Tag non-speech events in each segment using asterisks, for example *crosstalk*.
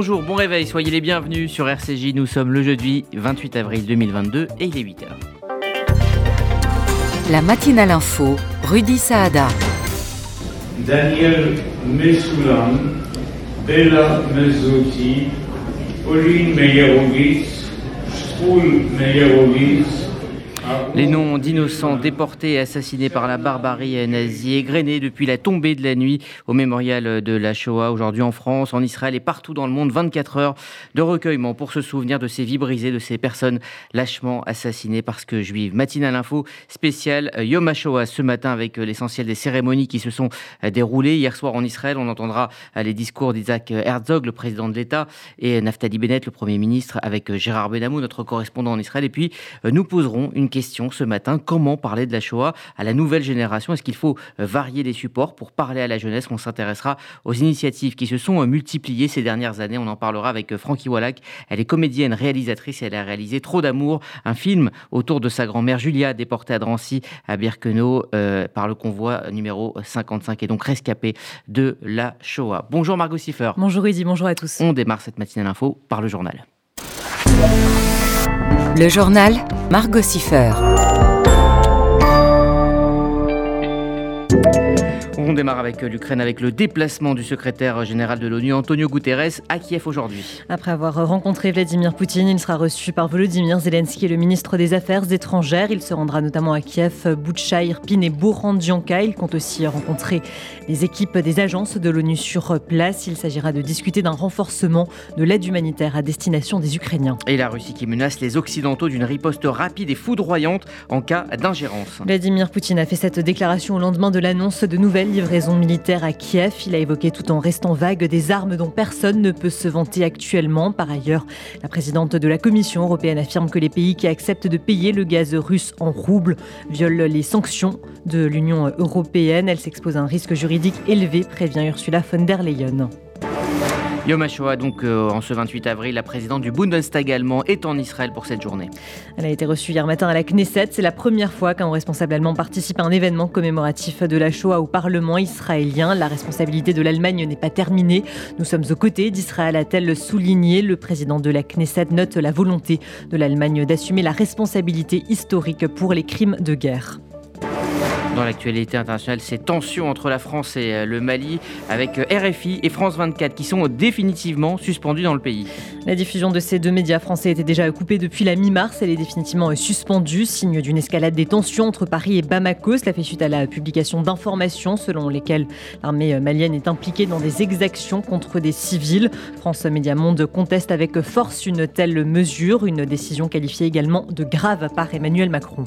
Bonjour, bon réveil, soyez les bienvenus sur RCJ. Nous sommes le jeudi 28 avril 2022 et il est 8h. La matinale info, Rudy Saada. Daniel Messoulan, Bella Mezzotti, Pauline Meyerowitz, Stroul Meyerowitz, Les noms d'innocents déportés et assassinés par la barbarie nazie égrenés depuis la tombée de la nuit au mémorial de la Shoah aujourd'hui en France, en Israël et partout dans le monde. 24 heures de recueillement pour se souvenir de ces vies brisées, de ces personnes lâchement assassinées parce que juives. Matinale info spéciale euh, Yom HaShoah ce matin avec euh, l'essentiel des cérémonies qui se sont euh, déroulées. Hier soir en Israël, on entendra les discours d'Isaac Herzog, le président de l'État, et Naftali Bennett, le Premier ministre, avec Gérard Benamou, notre correspondant en Israël. Et puis, nous poserons une question ce matin. Comment parler de la Shoah à la nouvelle génération? Est-ce qu'il faut euh, varier les supports? Pour parler à la jeunesse On s'intéressera aux initiatives qui se sont euh, multipliées ces dernières années. On en parlera avec euh, Frankie Wallach. Elle est comédienne, réalisatrice et elle a réalisé Trop d'amour, un film autour de sa grand-mère Julia, déportée à Drancy, à Birkenau, par le convoi numéro 55 et donc rescapée de la Shoah. Bonjour Margot Siffer. Bonjour Rudy, bonjour à tous. On démarre cette matinale info par le journal. Le journal Margot Siffer. On démarre avec euh, l'Ukraine avec le déplacement du secrétaire général de l'ONU Antonio Guterres à Kiev aujourd'hui. Après avoir rencontré Vladimir Poutine, il sera reçu par Volodymyr Zelensky, le ministre des Affaires étrangères. Il se rendra notamment à Kiev, Boutcha, Irpin et Bourrandianka. Il compte aussi rencontrer les équipes des agences de l'ONU sur place. Il s'agira de discuter d'un renforcement de l'aide humanitaire à destination des Ukrainiens. Et la Russie qui menace les Occidentaux d'une riposte rapide et foudroyante en cas d'ingérence. Vladimir Poutine a fait cette déclaration au lendemain de l'annonce de nouvelles livraison militaire à Kiev. Il a évoqué tout en restant vague des armes dont personne ne peut se vanter actuellement. Par ailleurs, la présidente de la Commission européenne affirme que les pays qui acceptent de payer le gaz russe en roubles violent les sanctions de l'Union européenne. Elle s'expose à un risque juridique élevé, prévient Ursula von der Leyen. Yom HaShoah, donc euh, en ce 28 avril, la présidente du Bundestag allemand est en Israël pour cette journée. Elle a été reçue hier matin à la Knesset. C'est la première fois qu'un responsable allemand participe à un événement commémoratif de la Shoah au Parlement israélien. La responsabilité de l'Allemagne n'est pas terminée. Nous sommes aux côtés d'Israël, a-t-elle souligné. Le président de la Knesset note la volonté de l'Allemagne d'assumer la responsabilité historique pour les crimes de guerre. Dans l'actualité internationale, ces tensions entre la France et euh, le Mali, avec euh, RFI et France 24 qui sont définitivement suspendus dans le pays. La diffusion de ces deux médias français était déjà coupée depuis la mi-mars. Elle est définitivement suspendue, signe d'une escalade des tensions entre Paris et Bamako. Cela fait suite à la publication d'informations selon lesquelles l'armée malienne est impliquée dans des exactions contre des civils. France Média Monde conteste avec force une telle mesure, une décision qualifiée également de grave par Emmanuel Macron.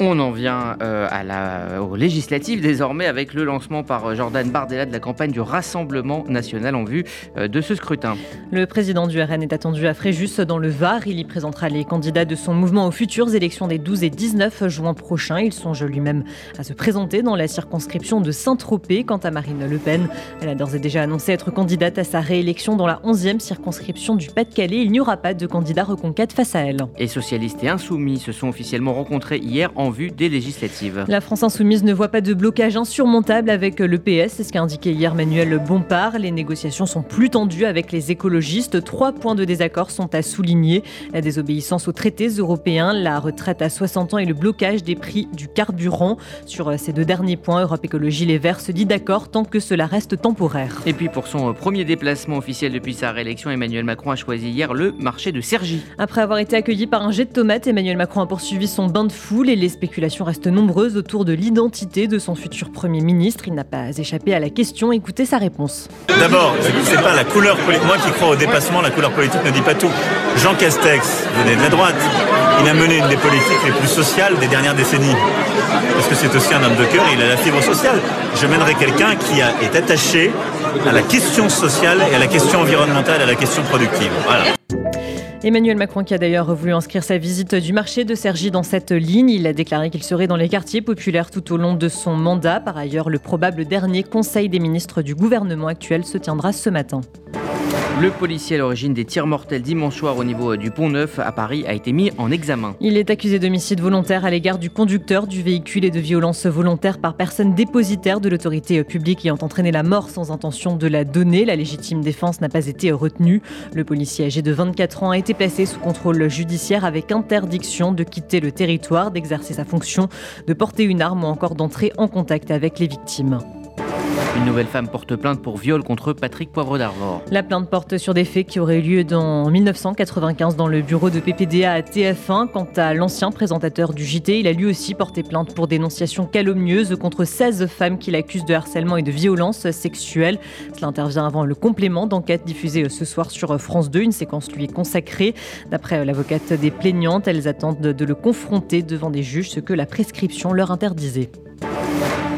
On en vient euh, à la, aux législatives désormais avec le lancement par euh, Jordan Bardella de la campagne du Rassemblement national en vue euh, de ce scrutin. Le président du RN est attendu à Fréjus dans le Var. Il y présentera les candidats de son mouvement aux futures élections des 12 et 19 juin prochains. Il songe lui-même à se présenter dans la circonscription de Saint-Tropez. Quant à Marine Le Pen, elle a d'ores et déjà annoncé être candidate à sa réélection dans la 11e circonscription du Pas-de-Calais. Il n'y aura pas de candidat reconquête face à elle. Et socialistes et insoumis se sont officiellement rencontrés hier en vue des législatives. La France insoumise ne voit pas de blocage insurmontable avec le PS, c'est ce qu'a indiqué hier Manuel Bompard. Les négociations sont plus tendues avec les écologistes. Trois points de désaccord sont à souligner. La désobéissance aux traités européens, la retraite à 60 ans et le blocage des prix du carburant. Sur ces deux derniers points, Europe Écologie Les Verts se dit d'accord tant que cela reste temporaire. Et puis pour son premier déplacement officiel depuis sa réélection, Emmanuel Macron a choisi hier le marché de Cergy. Après avoir été accueilli par un jet de tomates, Emmanuel Macron a poursuivi son bain de foule et les spéculations restent nombreuses autour de l'identité de son futur Premier ministre. Il n'a pas échappé à la question. Écoutez sa réponse. D'abord, c'est pas la couleur politique. Moi qui crois au dépassement, la couleur politique ne dit pas tout. Jean Castex venait de la droite. Il a mené une des politiques les plus sociales des dernières décennies. Parce que c'est aussi un homme de cœur il a la fibre sociale. Je mènerai quelqu'un qui est attaché à la question sociale et à la question environnementale à la question productive. Emmanuel Macron qui a d'ailleurs voulu inscrire sa visite du marché de Cergy dans cette ligne. Il a déclaré qu'il serait dans les quartiers populaires tout au long de son mandat. Par ailleurs, le probable dernier conseil des ministres du gouvernement actuel se tiendra ce matin. Le policier à l'origine des tirs mortels dimanche soir au niveau du Pont Neuf à Paris a été mis en examen. Il est accusé d'homicide volontaire à l'égard du conducteur du véhicule et de violence volontaire par personne dépositaire de l'autorité publique ayant entraîné la mort sans intention de la donner. La légitime défense n'a pas été retenue. Le policier âgé de 24 ans a été placé sous contrôle judiciaire avec interdiction de quitter le territoire, d'exercer sa fonction, de porter une arme ou encore d'entrer en contact avec les victimes. Une nouvelle femme porte plainte pour viol contre Patrick Poivre d'Arvor. La plainte porte sur des faits qui auraient eu lieu en 1995 dans le bureau de PPDA à TF1. Quant à l'ancien présentateur du JT, il a lui aussi porté plainte pour dénonciation calomnieuse contre 16 femmes qu'il accuse de harcèlement et de violence sexuelle. Cela intervient avant le complément d'enquête diffusé ce soir sur France 2. Une séquence lui est consacrée. D'après l'avocate des plaignantes, elles attendent de le confronter devant des juges, ce que la prescription leur interdisait.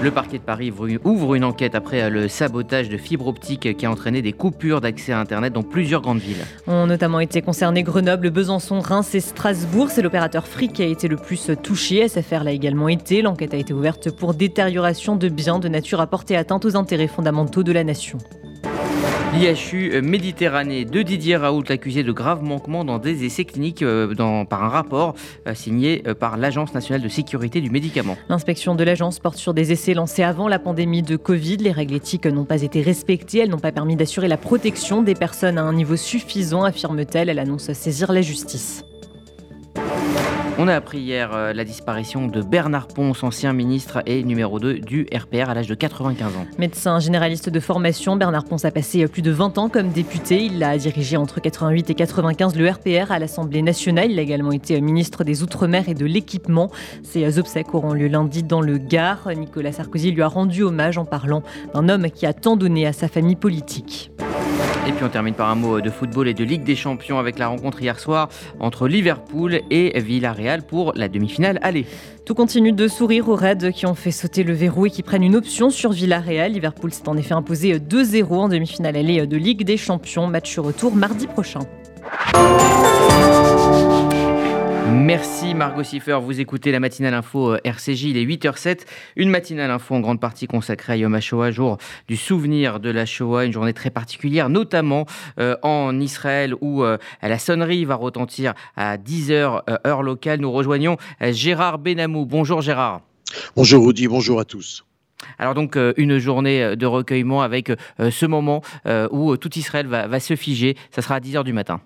Le parquet de Paris ouvre une enquête après le sabotage de fibres optiques qui a entraîné des coupures d'accès à Internet dans plusieurs grandes villes. Ont notamment été concernés Grenoble, Besançon, Reims et Strasbourg. C'est l'opérateur Free qui a été le plus touché. SFR l'a également été. L'enquête a été ouverte pour détérioration de biens de nature à porter atteinte aux intérêts fondamentaux de la nation. L'IHU Méditerranée de Didier Raoult accusé de graves manquements dans des essais cliniques euh, par un rapport euh, signé euh, par l'Agence nationale de sécurité du médicament. L'inspection de l'agence porte sur des essais lancés avant la pandémie de Covid. Les règles éthiques n'ont pas été respectées. Elles n'ont pas permis d'assurer la protection des personnes à un niveau suffisant, affirme-t-elle. Elle annonce saisir la justice. On a appris hier euh, la disparition de Bernard Ponce, ancien ministre et numéro 2 du RPR à l'âge de 95 ans. Médecin généraliste de formation, Bernard Ponce a passé plus de 20 ans comme député. Il a dirigé entre 88 et 95 le RPR à l'Assemblée nationale. Il a également été ministre des Outre-mer et de l'Équipement. Ces obsèques auront lieu lundi dans le Gard. Nicolas Sarkozy lui a rendu hommage en parlant d'un homme qui a tant donné à sa famille politique. Et puis on termine par un mot de football et de Ligue des Champions avec la rencontre hier soir entre Liverpool et Villarreal pour la demi-finale aller. Tout continue de sourire aux Reds qui ont fait sauter le verrou et qui prennent une option sur Villarreal. Liverpool s'est en effet imposé 2-0 en demi-finale aller de Ligue des Champions. Match retour mardi prochain. Merci Margot Siffer, vous écoutez la matinale info euh, RCJ, il est 8h07, une matinale info en grande partie consacrée à Yom HaShoah, jour du souvenir de la Shoah, une journée très particulière, notamment euh, en Israël où euh, la sonnerie va retentir à 10h heure locale. Nous rejoignons Gérard Benamou. Bonjour Gérard. Bonjour Rudy, bonjour à tous. Alors donc une journée de recueillement avec ce moment où tout Israël va, va se figer, ça sera à 10h du matin.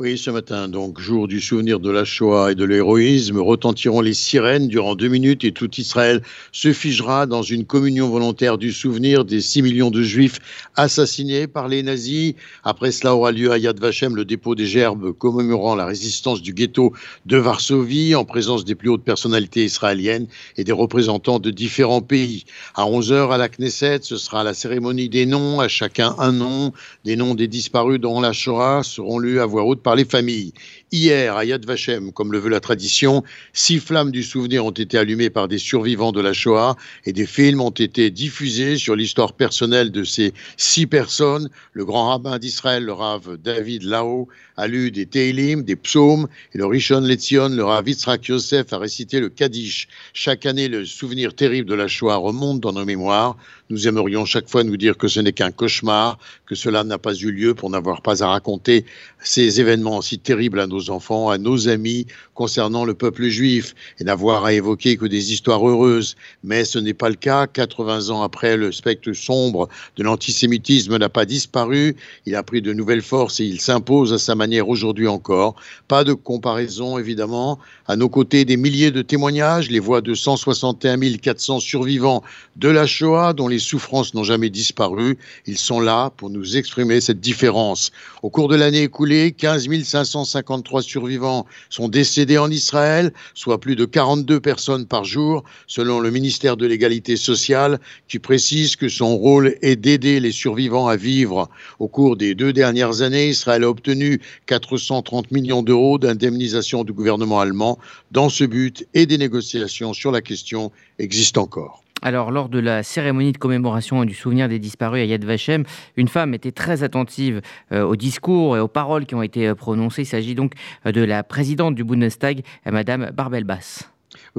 Oui, ce matin, donc, jour du souvenir de la Shoah et de l'héroïsme, retentiront les sirènes durant deux minutes et tout Israël se figera dans une communion volontaire du souvenir des six millions de juifs assassinés par les nazis. Après cela aura lieu à Yad Vashem le dépôt des gerbes commémorant la résistance du ghetto de Varsovie en présence des plus hautes personnalités israéliennes et des représentants de différents pays. À 11h à la Knesset, ce sera la cérémonie des noms, à chacun un nom. Des noms des disparus dans la Shoah seront lus à voix par les familles. Hier, à Yad Vashem, comme le veut la tradition, six flammes du souvenir ont été allumées par des survivants de la Shoah et des films ont été diffusés sur l'histoire personnelle de ces six personnes. Le grand rabbin d'Israël, le Rav David Lao, a lu des Teilim, des psaumes, et le Rishon Letzion, le Rav Yitzhak Yosef, a récité le Kaddish. Chaque année, le souvenir terrible de la Shoah remonte dans nos mémoires. Nous aimerions chaque fois nous dire que ce n'est qu'un cauchemar, que cela n'a pas eu lieu pour n'avoir pas à raconter ces événements si terribles à nos enfants, à nos amis concernant le peuple juif et n'avoir à évoquer que des histoires heureuses. Mais ce n'est pas le cas. 80 ans après, le spectre sombre de l'antisémitisme n'a pas disparu. Il a pris de nouvelles forces et il s'impose à sa manière aujourd'hui encore. Pas de comparaison, évidemment. À nos côtés, des milliers de témoignages, les voix de 161 400 survivants de la Shoah dont les souffrances n'ont jamais disparu. Ils sont là pour nous exprimer cette différence. Au cours de l'année écoulée, 15 553 trois survivants sont décédés en Israël, soit plus de 42 personnes par jour, selon le ministère de l'égalité sociale, qui précise que son rôle est d'aider les survivants à vivre. Au cours des deux dernières années, Israël a obtenu 430 millions d'euros d'indemnisation du gouvernement allemand. Dans ce but et des négociations sur la question existent encore. Alors, lors de la cérémonie de commémoration du souvenir des disparus à Yad Vashem, une femme était très attentive euh, aux discours et aux paroles qui ont été euh, prononcées. Il s'agit donc euh, de la présidente du Bundestag, Madame Barbel Bass.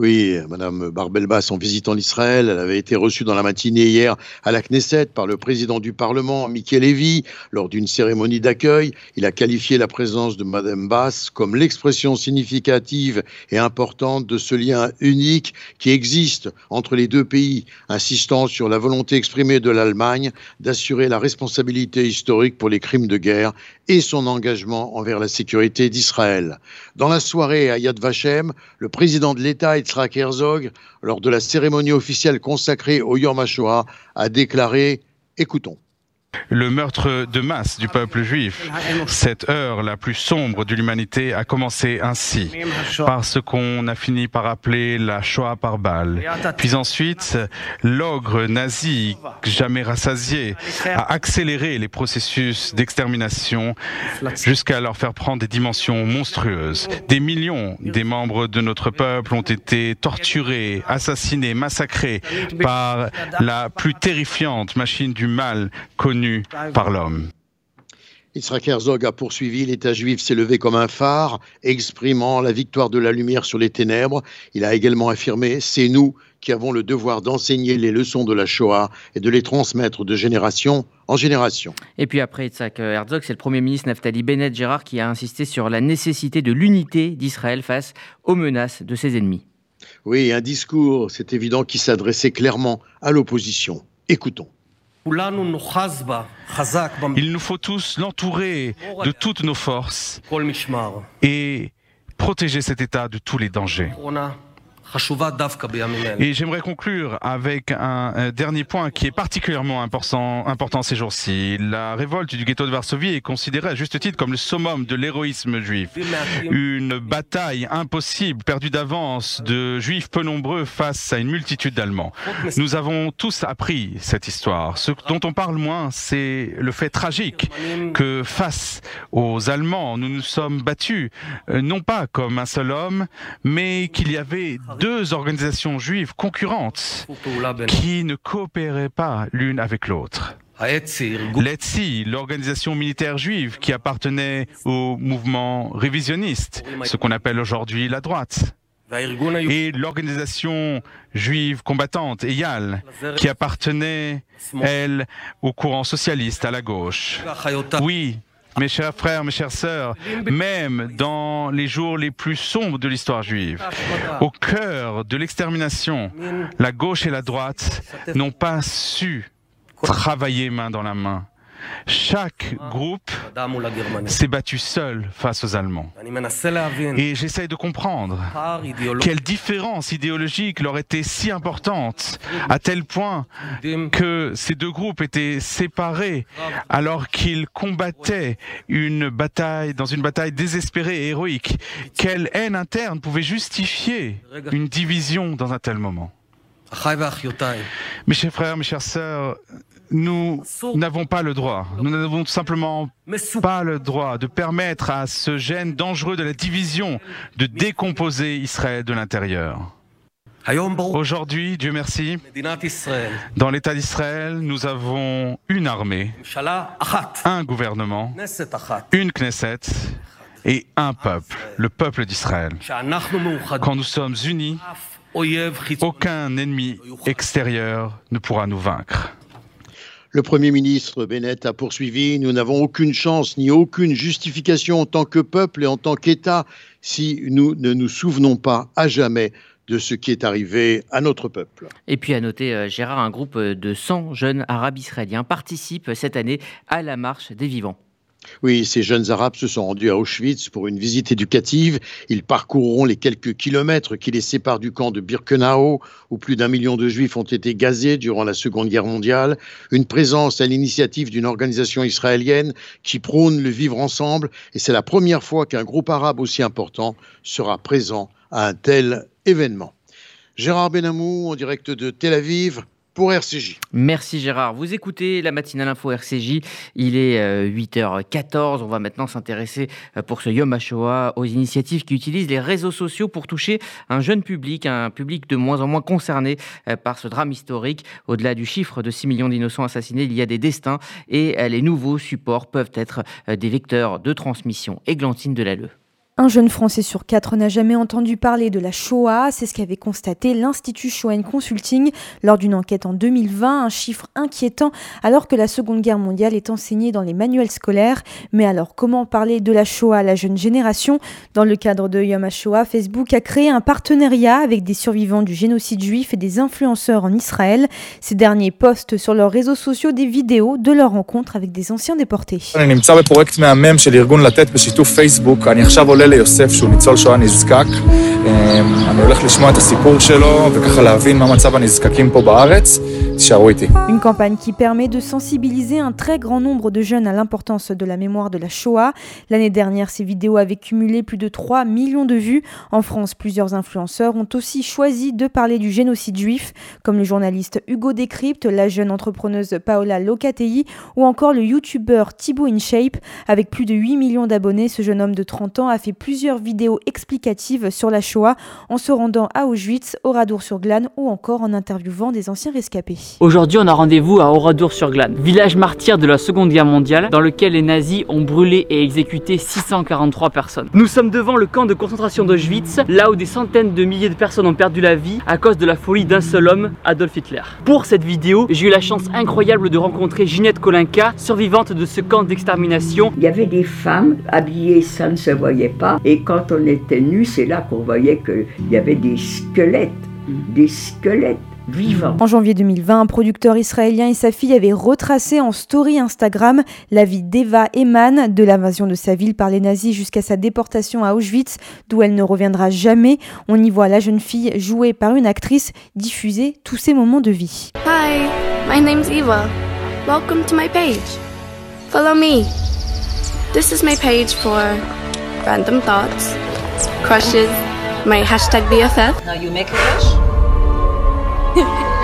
Oui, Madame Barbelbas, en visitant l'Israël, elle avait été reçue dans la matinée hier à la Knesset par le président du Parlement, Mickey Levy, lors d'une cérémonie d'accueil. Il a qualifié la présence de Madame Bass comme l'expression significative et importante de ce lien unique qui existe entre les deux pays, insistant sur la volonté exprimée de l'Allemagne d'assurer la responsabilité historique pour les crimes de guerre et son engagement envers la sécurité d'Israël. Dans la soirée à Yad Vashem, le président de l'État Yitzhak Herzog, lors de la cérémonie officielle consacrée au Yom HaShoah, a déclaré Écoutons le meurtre de masse du peuple juif. Cette heure la plus sombre de l'humanité a commencé ainsi, par ce qu'on a fini par appeler la Shoah par balle. Puis ensuite, l'ogre nazi, jamais rassasié, a accéléré les processus d'extermination jusqu'à leur faire prendre des dimensions monstrueuses. Des millions des membres de notre peuple ont été torturés, assassinés, massacrés par la plus terrifiante machine du mal connue par l'homme. Yitzhak Herzog a poursuivi, l'État juif s'est levé comme un phare, exprimant la victoire de la lumière sur les ténèbres. Il a également affirmé, c'est nous qui avons le devoir d'enseigner les leçons de la Shoah et de les transmettre de génération en génération. Et puis après Yitzhak Herzog, c'est le Premier ministre Naftali Bennett Gérard qui a insisté sur la nécessité de l'unité d'Israël face aux menaces de ses ennemis. Oui, un discours, c'est évident, qui s'adressait clairement à l'opposition. Écoutons. Il nous faut tous l'entourer de toutes nos forces et protéger cet État de tous les dangers. Et j'aimerais conclure avec un, dernier point qui est particulièrement important, important ces jours-ci. La révolte du ghetto de Varsovie est considérée à juste titre comme le summum de l'héroïsme juif. Une bataille impossible, perdue d'avance, de juifs peu nombreux face à une multitude d'Allemands. Nous avons tous appris cette histoire. Ce dont on parle moins, c'est le fait tragique que face aux Allemands, nous nous sommes battus, euh, non pas comme un seul homme, mais qu'il y avait deux organisations juives concurrentes qui ne coopéraient pas l'une avec l'autre. L'ETSI, l'organisation militaire juive qui appartenait au mouvement révisionniste, ce qu'on appelle aujourd'hui la droite. Et l'organisation juive combattante, EYAL, qui appartenait, elle, au courant socialiste à la gauche. Oui, mes chers frères, mes chères sœurs, même dans les jours les plus sombres de l'histoire juive, au cœur de l'extermination, la gauche et la droite n'ont pas su travailler main dans la main. Chaque groupe s'est battu seul face aux Allemands. Et j'essaye de comprendre quelle différence idéologique leur était si importante, à tel point que ces deux groupes étaient séparés alors qu'ils combattaient une bataille, dans une bataille désespérée et héroïque. Quelle haine interne pouvait justifier une division dans un tel moment? Mes chers frères, mes chères sœurs, nous n'avons pas le droit, nous n'avons tout simplement pas le droit de permettre à ce gène dangereux de la division de décomposer Israël de l'intérieur. Aujourd'hui, Dieu merci, dans l'État d'Israël, nous avons une armée, un gouvernement, une Knesset et un peuple, le peuple d'Israël. Quand nous sommes unis, aucun ennemi extérieur ne pourra nous vaincre. Le Premier ministre Bennett a poursuivi Nous n'avons aucune chance ni aucune justification en tant que peuple et en tant qu'État si nous ne nous souvenons pas à jamais de ce qui est arrivé à notre peuple. Et puis à noter, euh, Gérard, un groupe de 100 jeunes arabes israéliens participe cette année à la marche des vivants. Oui, ces jeunes Arabes se sont rendus à Auschwitz pour une visite éducative. Ils parcourront les quelques kilomètres qui les séparent du camp de Birkenau, où plus d'un million de Juifs ont été gazés durant la Seconde Guerre mondiale. Une présence à l'initiative d'une organisation israélienne qui prône le vivre ensemble. Et c'est la première fois qu'un groupe arabe aussi important sera présent à un tel événement. Gérard Benamou, en direct de Tel Aviv pour RCJ. Merci Gérard. Vous écoutez la matinale info RCJ. Il est 8h14. Euh, On va maintenant s'intéresser euh, pour ce Yom HaShoah aux initiatives qui utilisent les réseaux sociaux pour toucher un jeune public, un public de moins en moins concerné euh, par ce drame historique. Au-delà du chiffre de 6 millions d'innocents assassinés, il y a des destins et les nouveaux supports peuvent être des vecteurs de transmission. Églantine Delalleux. Un jeune Français sur quatre n'a jamais entendu parler de la Shoah, c'est ce qu'avait constaté l'Institut Shoah Consulting lors d'une enquête en 2020, un chiffre inquiétant alors que la Seconde Guerre mondiale est enseignée dans les manuels scolaires. Mais alors comment parler de la Shoah à la jeune génération? Dans le cadre de Yom HaShoah, Facebook a créé un partenariat avec des survivants du génocide juif et des influenceurs en Israël. Ces derniers postent sur leurs réseaux sociaux des vidéos de leurs rencontres avec des anciens déportés. ליוסף שהוא ניצול שואה נזקק. אני הולך לשמוע את הסיפור שלו וככה להבין מה מצב הנזקקים פה בארץ. Une campagne qui permet de sensibiliser un très grand nombre de jeunes à l'importance de la mémoire de la Shoah. L'année dernière, ces vidéos avaient cumulé plus de 3 millions de vues. En France, plusieurs influenceurs ont aussi choisi de parler du génocide juif, comme le journaliste Hugo Décrypte, la jeune entrepreneuse Paola Locatei ou encore le youtubeur Thibaut InShape. Avec plus de 8 millions d'abonnés, ce jeune homme de 30 ans a fait plusieurs vidéos explicatives sur la Shoah en se rendant à Auschwitz, au Radour-sur-Glane ou encore en interviewant des anciens rescapés. Aujourd'hui, on a rendez-vous à Oradour-sur-Glane, village martyr de la Seconde Guerre mondiale, dans lequel les nazis ont brûlé et exécuté 643 personnes. Nous sommes devant le camp de concentration d'Auschwitz, là où des centaines de milliers de personnes ont perdu la vie à cause de la folie d'un seul homme, Adolf Hitler. Pour cette vidéo, j'ai eu la chance incroyable de rencontrer Ginette Kolinka, survivante de ce camp d'extermination. Il y avait des femmes habillées, ça ne se voyait pas, et quand on était nus, c'est là qu'on voyait qu'il y avait des squelettes, des squelettes en janvier 2020, un producteur israélien et sa fille avaient retracé en story Instagram la vie d'Eva Eman, de l'invasion de sa ville par les nazis jusqu'à sa déportation à Auschwitz, d'où elle ne reviendra jamais. On y voit la jeune fille jouée par une actrice diffuser tous ses moments de vie. Hi, my name's Eva. Welcome to my page. Follow me. This is my page for random thoughts, crushes, my hashtag BFF. Now you make a crush? *laughs*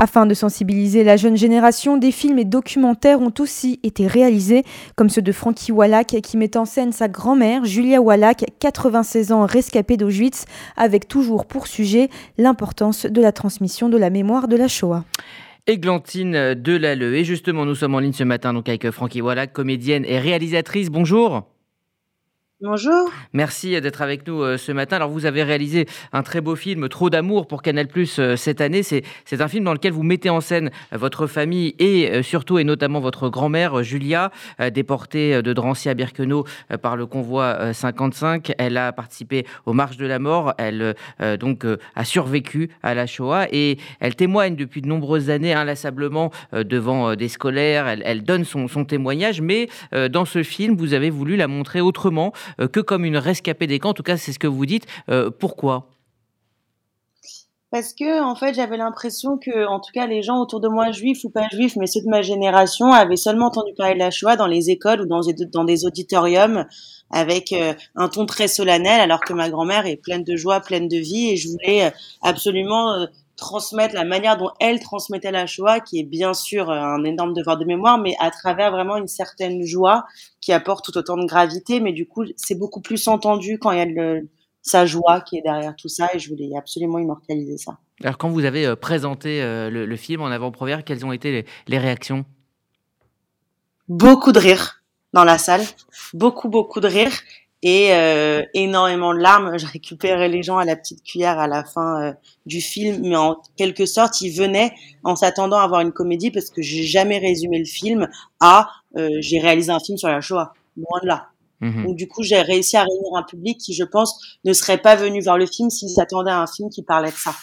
Afin de sensibiliser la jeune génération, des films et documentaires ont aussi été réalisés, comme ceux de Frankie Wallach qui met en scène sa grand-mère, Julia Wallach, 96 ans rescapée d'Auschwitz, avec toujours pour sujet l'importance de la transmission de la mémoire de la Shoah. Églantine Delalleux. Et justement, nous sommes en ligne ce matin donc avec Frankie Wallach, comédienne et réalisatrice. Bonjour. Bonjour. Merci d'être avec nous euh, ce matin. Alors, vous avez réalisé un très beau film, Trop d'amour pour Canal Plus euh, cette année. C'est un film dans lequel vous mettez en scène votre famille et euh, surtout et notamment votre grand-mère, Julia, déportée de Drancy à Birkenau par le convoi 55. Elle a participé aux marches de la mort. Elle donc a survécu à la Shoah et elle témoigne depuis de nombreuses années inlassablement devant des scolaires. Elle, donne son, témoignage, mais dans ce film, vous avez voulu la montrer autrement. Euh, que comme une rescapée des camps. En tout cas, c'est ce que vous dites. Euh, pourquoi? Parce que en fait j'avais l'impression que en tout cas les gens autour de moi juifs ou pas juifs mais ceux de ma génération avaient seulement entendu parler de la Shoah dans les écoles ou dans des, auditoriums avec euh, un ton très solennel alors que ma grand-mère est pleine de joie pleine de vie et je voulais absolument transmettre la manière dont elle transmettait la Shoah, qui est bien sûr euh, un énorme devoir de mémoire, mais à travers vraiment une certaine joie qui apporte tout autant de gravité. Mais du coup, c'est beaucoup plus entendu quand il y a le, sa joie qui est derrière tout ça, et je voulais absolument immortaliser ça. Alors, quand vous avez euh, présenté euh, le, film en avant-première, quelles ont été les réactions? Beaucoup de rire dans la salle, beaucoup beaucoup de rire et euh, énormément de larmes. Je récupérais les gens à la petite cuillère à la fin euh, du film, mais en quelque sorte, ils venaient en s'attendant à voir une comédie parce que j'ai jamais résumé le film à euh, j'ai réalisé un film sur la Shoah, loin de là. Mmh Donc du coup, j'ai réussi à réunir un public qui, je pense, ne serait pas venu voir le film s'il s'attendait à un film qui parlait de ça.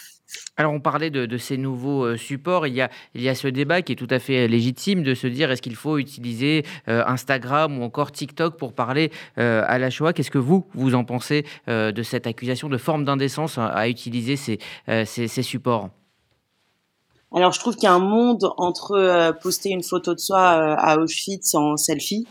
Alors on parlait de, ces nouveaux euh, supports, il y, a, ce débat qui est tout à fait légitime de se dire est-ce qu'il faut utiliser euh, Instagram ou encore TikTok pour parler euh, à la Shoah? Qu'est-ce que vous, vous en pensez de cette accusation de forme d'indécence à, utiliser ces, ces, supports? Alors, je trouve qu'il y a un monde entre poster une photo de soi à Auschwitz en selfie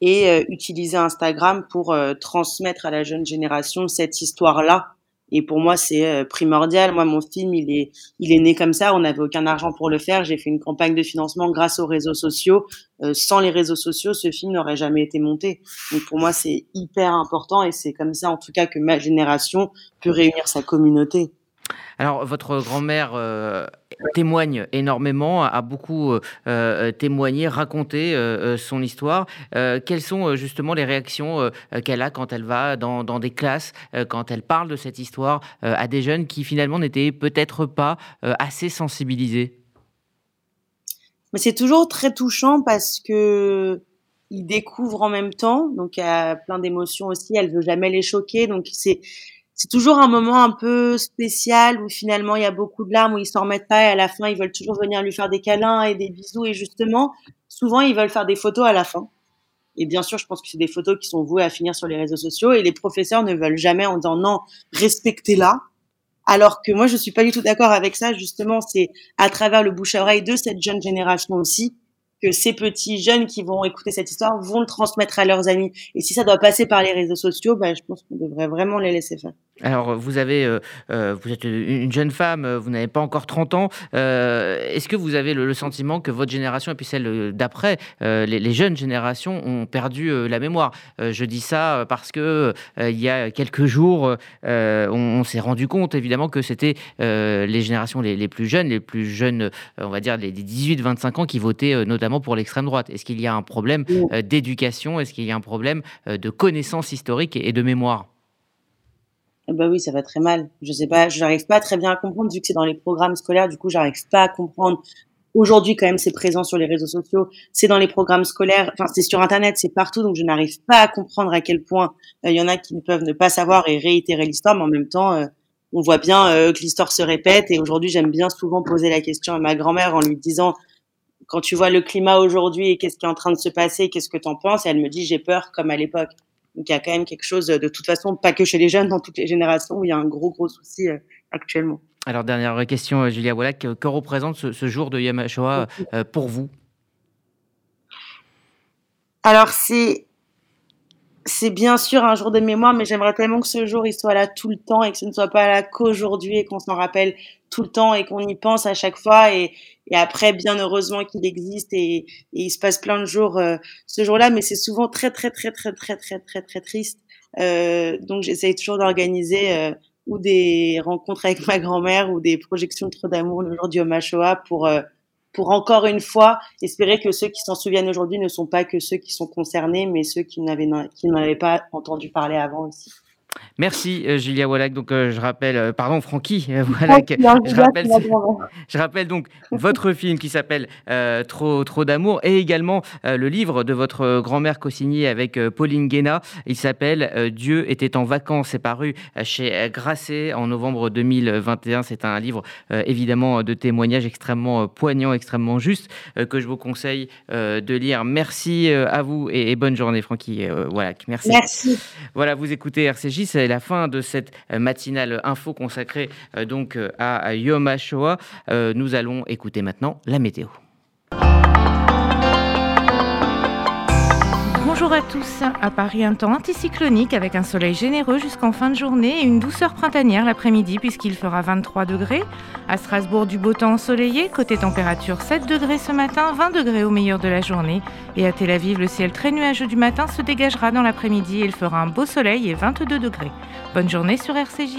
et utiliser Instagram pour transmettre à la jeune génération cette histoire-là et pour moi, c'est euh, primordial. Moi, mon film, il est, il est né comme ça. On n'avait aucun argent pour le faire. J'ai fait une campagne de financement grâce aux réseaux sociaux. Euh, sans les réseaux sociaux, ce film n'aurait jamais été monté. Donc pour moi, c'est hyper important et c'est comme ça, en tout cas, que ma génération peut réunir sa communauté. Alors, votre grand-mère témoigne énormément, a beaucoup témoigné, raconté son histoire. quelles sont justement les réactions qu'elle a quand elle va dans, des classes, quand elle parle de cette histoire à des jeunes qui finalement n'étaient peut-être pas assez sensibilisés? Mais c'est toujours très touchant parce que il découvre en même temps, donc il y a plein d'émotions aussi. Elle veut jamais les choquer, donc c'est c'est toujours un moment un peu spécial où finalement il y a beaucoup de larmes où ils s'en remettent pas et à la fin ils veulent toujours venir lui faire des câlins et des bisous et justement souvent ils veulent faire des photos à la fin. Et bien sûr, je pense que c'est des photos qui sont vouées à finir sur les réseaux sociaux et les professeurs ne veulent jamais en disant non, respectez-la. Alors que moi, je suis pas du tout d'accord avec ça. Justement, c'est à travers le bouche à oreille de cette jeune génération aussi que ces petits jeunes qui vont écouter cette histoire vont le transmettre à leurs amis. Et si ça doit passer par les réseaux sociaux, bah, je pense qu'on devrait vraiment les laisser faire. Alors, vous avez, euh, euh, vous êtes une jeune femme, vous n'avez pas encore 30 ans. Euh, est-ce que vous avez le, sentiment que votre génération et puis celle d'après, les, jeunes générations ont perdu la mémoire? Je dis ça parce que il y a quelques jours, on, s'est rendu compte évidemment que c'était les générations les, les, plus jeunes, les plus jeunes, on va dire les 18-25 ans qui votaient notamment pour l'extrême droite. Est-ce qu'il y a un problème d'éducation? Est-ce qu'il y a un problème de connaissance historique et de mémoire? Bah oui, ça va très mal. Je sais pas, je n'arrive pas très bien à comprendre vu que c'est dans les programmes scolaires. Du coup, j'arrive pas à comprendre. Aujourd'hui, quand même, c'est présent sur les réseaux sociaux, c'est dans les programmes scolaires, enfin, c'est sur Internet, c'est partout. Donc, je n'arrive pas à comprendre à quel point euh, il y en a qui ne peuvent ne pas savoir et réitérer l'histoire, mais en même temps, euh, on voit bien euh, que l'histoire se répète. Et aujourd'hui, j'aime bien souvent poser la question à ma grand-mère en lui disant, quand tu vois le climat aujourd'hui et qu'est-ce qui est en train de se passer, qu'est-ce que tu en penses? Et elle me dit, j'ai peur comme à l'époque. Donc il y a quand même quelque chose, de toute façon, pas que chez les jeunes, dans toutes les générations, où il y a un gros, gros souci euh, actuellement. Alors, dernière question, euh, Julia Wallach, que, représente ce, jour de Yom HaShoah euh, pour vous? Alors, c'est c'est bien sûr un jour de mémoire, mais j'aimerais tellement que ce jour il soit là tout le temps et que ce ne soit pas là qu'aujourd'hui et qu'on s'en rappelle tout le temps et qu'on y pense à chaque fois. Et, et après, bien heureusement qu'il existe et, et, il se passe plein de jours euh, ce jour-là, mais c'est souvent très, très, très, très, très, très, très, très triste. Euh, donc, j'essaye toujours d'organiser euh, ou des rencontres avec ma grand-mère ou des projections de Trop d'amour le jour du Omashoa pour, euh, pour encore une fois espérer que ceux qui s'en souviennent aujourd'hui ne sont pas que ceux qui sont concernés, mais ceux qui n'avaient pas entendu parler avant aussi. Merci euh, Julia Wallach. Donc euh, je rappelle, euh, pardon Francky Wallach. Je rappelle, je rappelle donc votre film qui s'appelle Trop trop d'amour et également le livre de votre grand-mère co-signé avec Pauline Guéna. Il s'appelle Dieu était en vacances. C'est paru chez Grasset en novembre 2021. C'est un livre évidemment de témoignages extrêmement poignant, extrêmement juste que je vous conseille de lire. Merci à vous et, bonne journée Francky Wallach. Merci. Merci. Voilà, vous écoutez RCJ c'est la fin de cette euh, matinale info consacrée euh, donc euh, à Yom HaShoah. Nous allons écouter maintenant la météo. Bonjour à tous. À Paris, un temps anticyclonique avec un soleil généreux jusqu'en fin de journée et une douceur printanière l'après-midi puisqu'il fera 23 degrés. À Strasbourg, du beau temps ensoleillé. Côté température, 7 degrés ce matin, 20 degrés au meilleur de la journée. Et à Tel Aviv, le ciel très nuageux du matin se dégagera dans l'après-midi et il fera un beau soleil et 22 degrés. Bonne journée sur RCJ.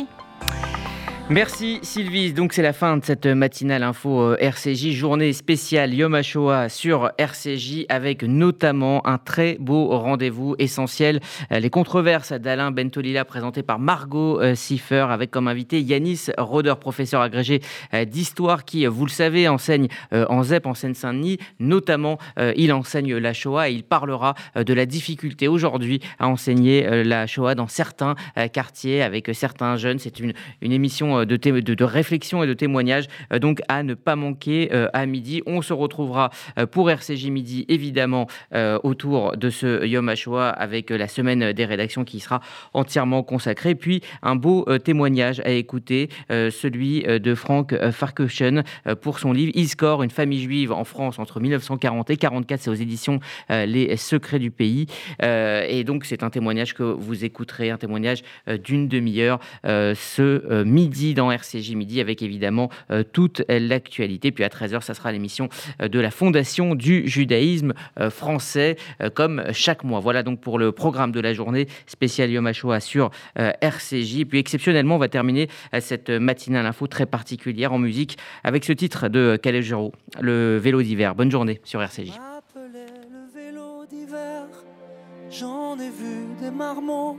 Merci Sylvie. Donc c'est la fin de cette matinale info euh, RCJ, journée spéciale Yom HaShoah sur RCJ avec notamment un très beau rendez-vous essentiel, euh, les controverses d'Alain Bentolila présentées par Margot euh, Siffer avec comme invité Yanis Roder, professeur agrégé d'histoire qui, vous le savez, enseigne en ZEP en Seine-Saint-Denis. Notamment, il enseigne la Shoah et il parlera de la difficulté aujourd'hui à enseigner la Shoah dans certains quartiers avec certains jeunes. C'est une émission euh, de, réflexion et de témoignages euh, donc à ne pas manquer euh, à midi. On se retrouvera pour RCJ Midi, évidemment, autour de ce Yom HaShoah avec la semaine des rédactions qui sera entièrement consacrée. Puis un beau témoignage à écouter, celui de Frank Farkuchen pour son livre Iscore, une famille juive en France entre 1940 et 44. C'est aux éditions Les Secrets du Pays. et donc, c'est un témoignage que vous écouterez, un témoignage d'une demi-heure ce midi dans RCJ Midi avec évidemment toute l'actualité. Puis à 13h, ça sera l'émission de la Fondation du judaïsme français comme chaque mois. Voilà donc pour le programme de la journée spéciale Yom HaShoah sur RCJ. Puis exceptionnellement, on va terminer cette matinale info très particulière en musique avec ce titre de Calais le vélo d'hiver. Bonne journée sur RCJ. J'en ai vu des marmots,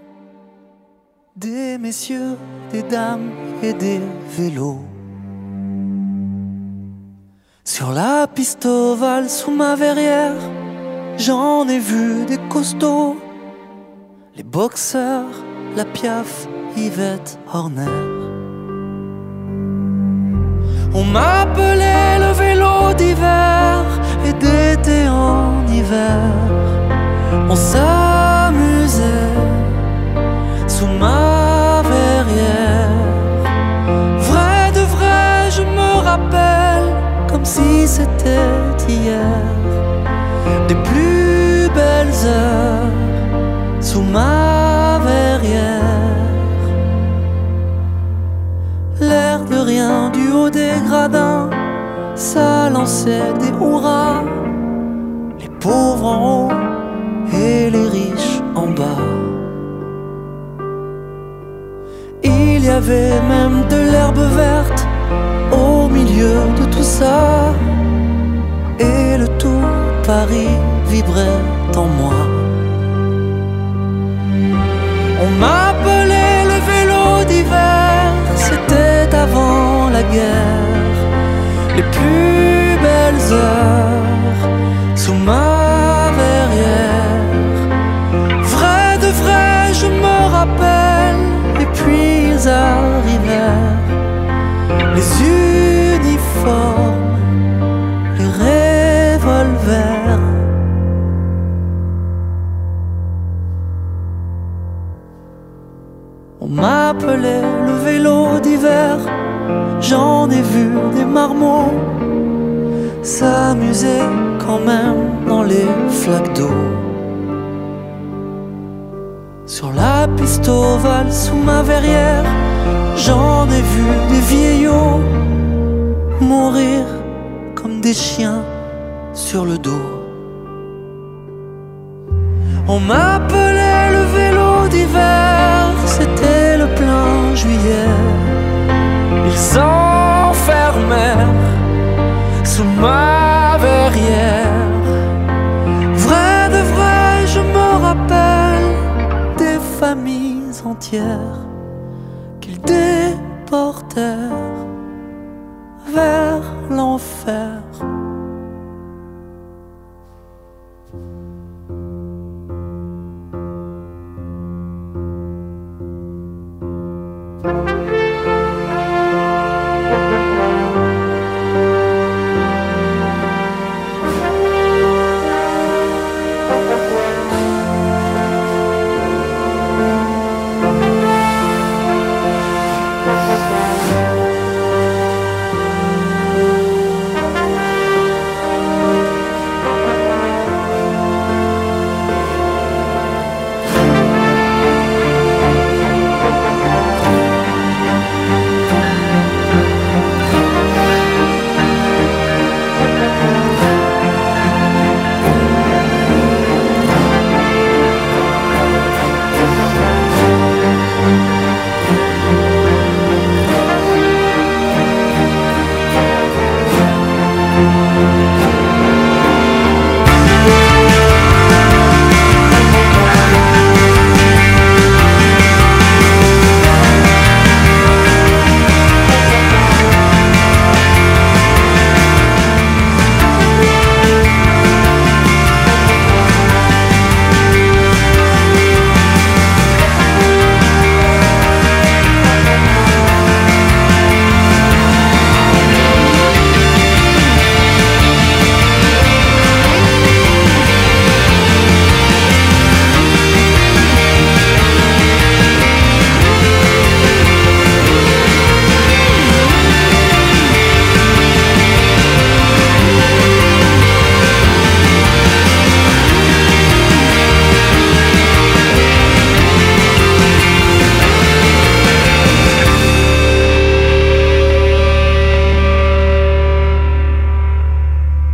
des messieurs, des dames et des vélos. Sur la piste ovale sous ma verrière, j'en ai vu des costauds, les boxeurs, la piaf, Yvette Horner. On m'appelait le vélo d'hiver et d'été en hiver. On s'amusait sous ma verrière. Vrai de vrai, je me rappelle comme si c'était hier. Des plus belles heures sous ma verrière. L'air de rien du haut des gradins, ça lançait des hurrahs. Les pauvres en haut et les riches en bas. Avait même de l'herbe verte au milieu de tout ça. Et le tout Paris vibrait en moi. On m'appelait le vélo d'hiver, c'était avant la guerre. Les plus belles heures sous ma verrière. Vrai de vrai, je me rappelle. Les uniformes, les revolvers. On m'appelait le vélo d'hiver, j'en ai vu des marmots s'amuser quand même dans les flaques d'eau. Sur la piste ovale sous ma verrière, j'en ai vu des vieillots mourir comme des chiens sur le dos. On m'appelait le vélo d'hiver, c'était le plein juillet. Ils s'enfermèrent sous ma verrière. Familles entières qu'ils déportèrent vers l'enfer.